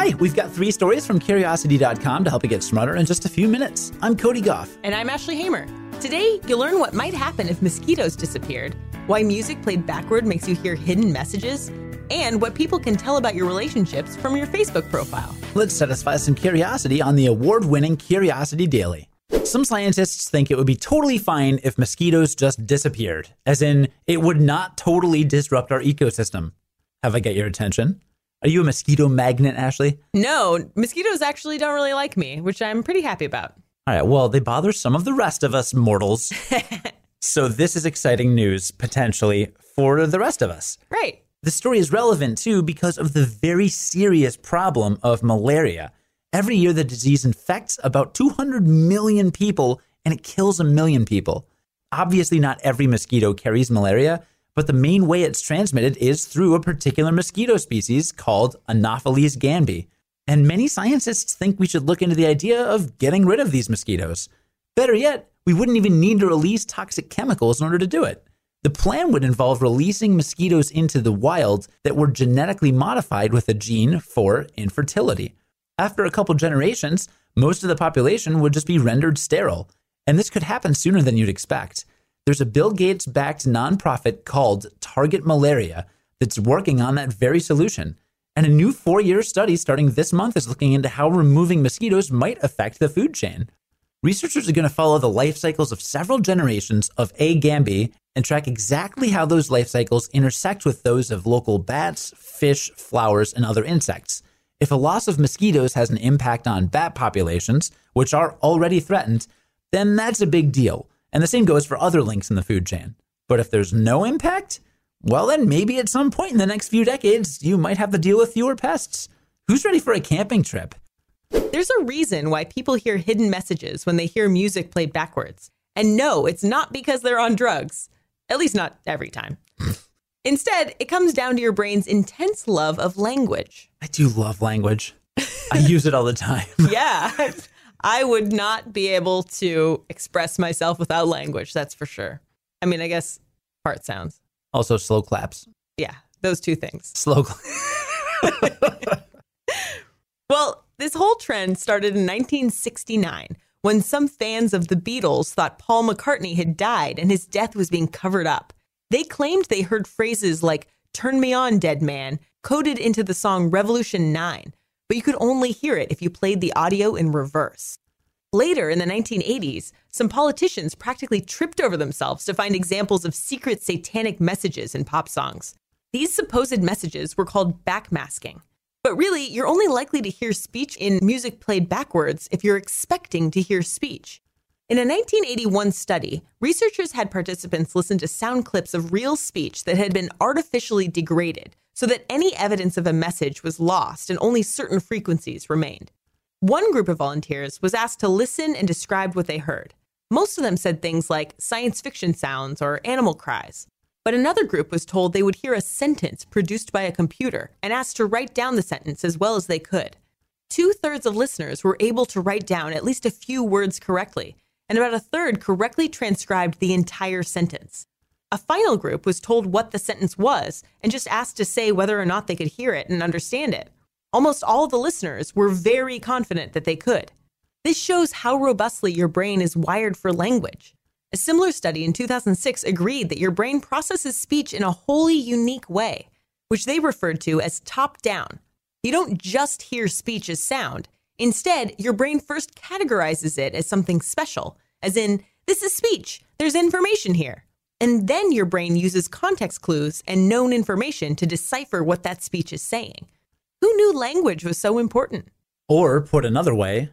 Hi, we've got three stories from curiosity.com to help you get smarter in just a few minutes. I'm Cody Gough. And I'm Ashley Hamer. Today, you'll learn what might happen if mosquitoes disappeared, why music played backward makes you hear hidden messages, and what people can tell about your relationships from your Facebook profile. Let's satisfy some curiosity on the award winning Curiosity Daily. Some scientists think it would be totally fine if mosquitoes just disappeared, as in, it would not totally disrupt our ecosystem. Have I got your attention? Are you a mosquito magnet, Ashley? No, mosquitoes actually don't really like me, which I'm pretty happy about. All right, well, they bother some of the rest of us mortals. so, this is exciting news, potentially, for the rest of us. Right. The story is relevant too because of the very serious problem of malaria. Every year, the disease infects about 200 million people and it kills a million people. Obviously, not every mosquito carries malaria, but the main way it's transmitted is through a particular mosquito species called Anopheles gambiae. And many scientists think we should look into the idea of getting rid of these mosquitoes. Better yet, we wouldn't even need to release toxic chemicals in order to do it. The plan would involve releasing mosquitoes into the wild that were genetically modified with a gene for infertility. After a couple generations, most of the population would just be rendered sterile. And this could happen sooner than you'd expect. There's a Bill Gates backed nonprofit called Target Malaria that's working on that very solution. And a new four year study starting this month is looking into how removing mosquitoes might affect the food chain. Researchers are going to follow the life cycles of several generations of A. gambiae and track exactly how those life cycles intersect with those of local bats, fish, flowers, and other insects. If a loss of mosquitoes has an impact on bat populations, which are already threatened, then that's a big deal. And the same goes for other links in the food chain. But if there's no impact, well, then maybe at some point in the next few decades, you might have to deal with fewer pests. Who's ready for a camping trip? There's a reason why people hear hidden messages when they hear music played backwards. And no, it's not because they're on drugs. At least not every time. Instead, it comes down to your brain's intense love of language. I do love language. I use it all the time. yeah. I would not be able to express myself without language, that's for sure. I mean, I guess fart sounds. Also, slow claps. Yeah, those two things. Slow claps. well, this whole trend started in 1969 when some fans of the Beatles thought Paul McCartney had died and his death was being covered up. They claimed they heard phrases like, Turn me on, dead man, coded into the song Revolution 9, but you could only hear it if you played the audio in reverse. Later in the 1980s, some politicians practically tripped over themselves to find examples of secret satanic messages in pop songs. These supposed messages were called backmasking. But really, you're only likely to hear speech in music played backwards if you're expecting to hear speech. In a 1981 study, researchers had participants listen to sound clips of real speech that had been artificially degraded so that any evidence of a message was lost and only certain frequencies remained. One group of volunteers was asked to listen and describe what they heard. Most of them said things like science fiction sounds or animal cries. But another group was told they would hear a sentence produced by a computer and asked to write down the sentence as well as they could. Two thirds of listeners were able to write down at least a few words correctly, and about a third correctly transcribed the entire sentence. A final group was told what the sentence was and just asked to say whether or not they could hear it and understand it. Almost all the listeners were very confident that they could. This shows how robustly your brain is wired for language. A similar study in 2006 agreed that your brain processes speech in a wholly unique way, which they referred to as top down. You don't just hear speech as sound, Instead, your brain first categorizes it as something special, as in, this is speech, there's information here. And then your brain uses context clues and known information to decipher what that speech is saying. Who knew language was so important? Or, put another way,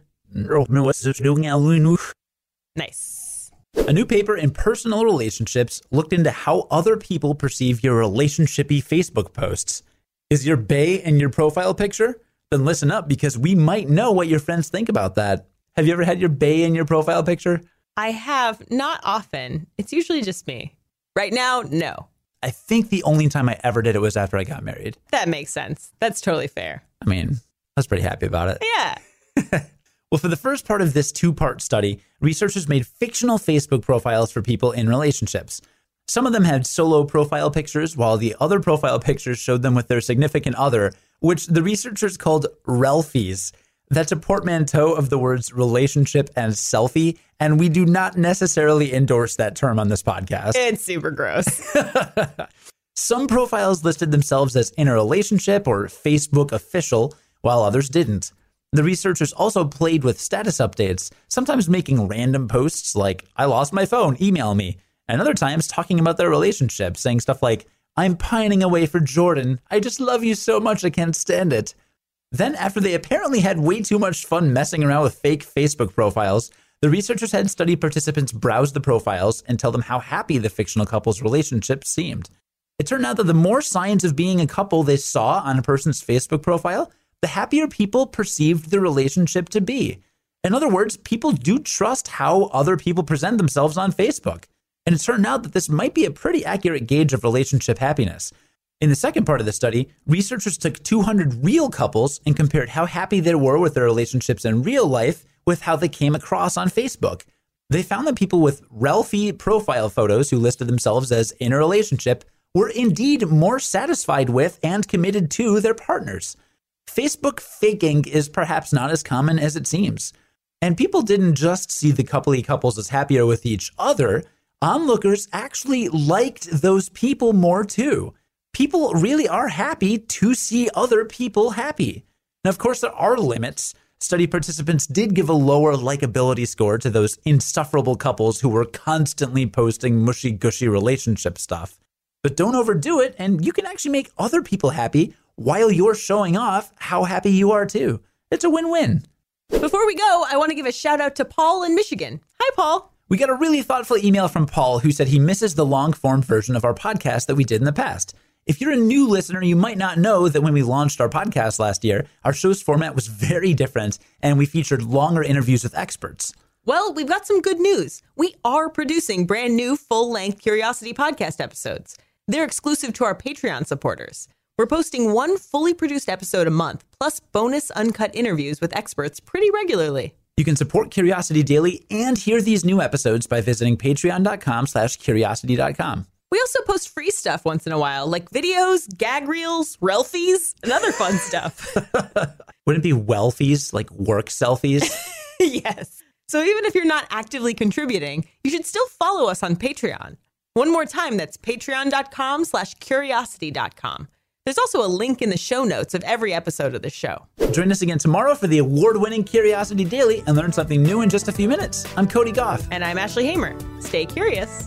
nice. A new paper in personal relationships looked into how other people perceive your relationshipy Facebook posts. Is your bay in your profile picture? then listen up because we might know what your friends think about that. Have you ever had your bay in your profile picture? I have, not often. It's usually just me. Right now, no. I think the only time I ever did it was after I got married. That makes sense. That's totally fair. I mean, I was pretty happy about it. Yeah. well, for the first part of this two part study, researchers made fictional Facebook profiles for people in relationships. Some of them had solo profile pictures, while the other profile pictures showed them with their significant other which the researchers called Relfies. That's a portmanteau of the words relationship and selfie, and we do not necessarily endorse that term on this podcast. It's super gross. Some profiles listed themselves as in a relationship or Facebook official, while others didn't. The researchers also played with status updates, sometimes making random posts like, I lost my phone, email me, and other times talking about their relationship, saying stuff like, I'm pining away for Jordan. I just love you so much, I can't stand it. Then, after they apparently had way too much fun messing around with fake Facebook profiles, the researchers had study participants browse the profiles and tell them how happy the fictional couple's relationship seemed. It turned out that the more signs of being a couple they saw on a person's Facebook profile, the happier people perceived the relationship to be. In other words, people do trust how other people present themselves on Facebook. And it turned out that this might be a pretty accurate gauge of relationship happiness. In the second part of the study, researchers took 200 real couples and compared how happy they were with their relationships in real life with how they came across on Facebook. They found that people with Relfie profile photos who listed themselves as in a relationship were indeed more satisfied with and committed to their partners. Facebook faking is perhaps not as common as it seems. And people didn't just see the coupley couples as happier with each other, onlookers actually liked those people more too. People really are happy to see other people happy. Now, of course, there are limits. Study participants did give a lower likability score to those insufferable couples who were constantly posting mushy gushy relationship stuff. But don't overdo it, and you can actually make other people happy while you're showing off how happy you are too. It's a win win. Before we go, I want to give a shout out to Paul in Michigan. Hi, Paul. We got a really thoughtful email from Paul who said he misses the long form version of our podcast that we did in the past. If you're a new listener, you might not know that when we launched our podcast last year, our show's format was very different and we featured longer interviews with experts. Well, we've got some good news. We are producing brand new full length Curiosity podcast episodes. They're exclusive to our Patreon supporters. We're posting one fully produced episode a month, plus bonus uncut interviews with experts pretty regularly. You can support Curiosity Daily and hear these new episodes by visiting patreon.com slash curiosity.com. We also post free stuff once in a while, like videos, gag reels, relfies, and other fun stuff. Wouldn't it be welfies, like work selfies? yes. So even if you're not actively contributing, you should still follow us on Patreon. One more time, that's patreon.com slash curiosity.com. There's also a link in the show notes of every episode of the show. Join us again tomorrow for the award winning Curiosity Daily and learn something new in just a few minutes. I'm Cody Gough. And I'm Ashley Hamer. Stay curious.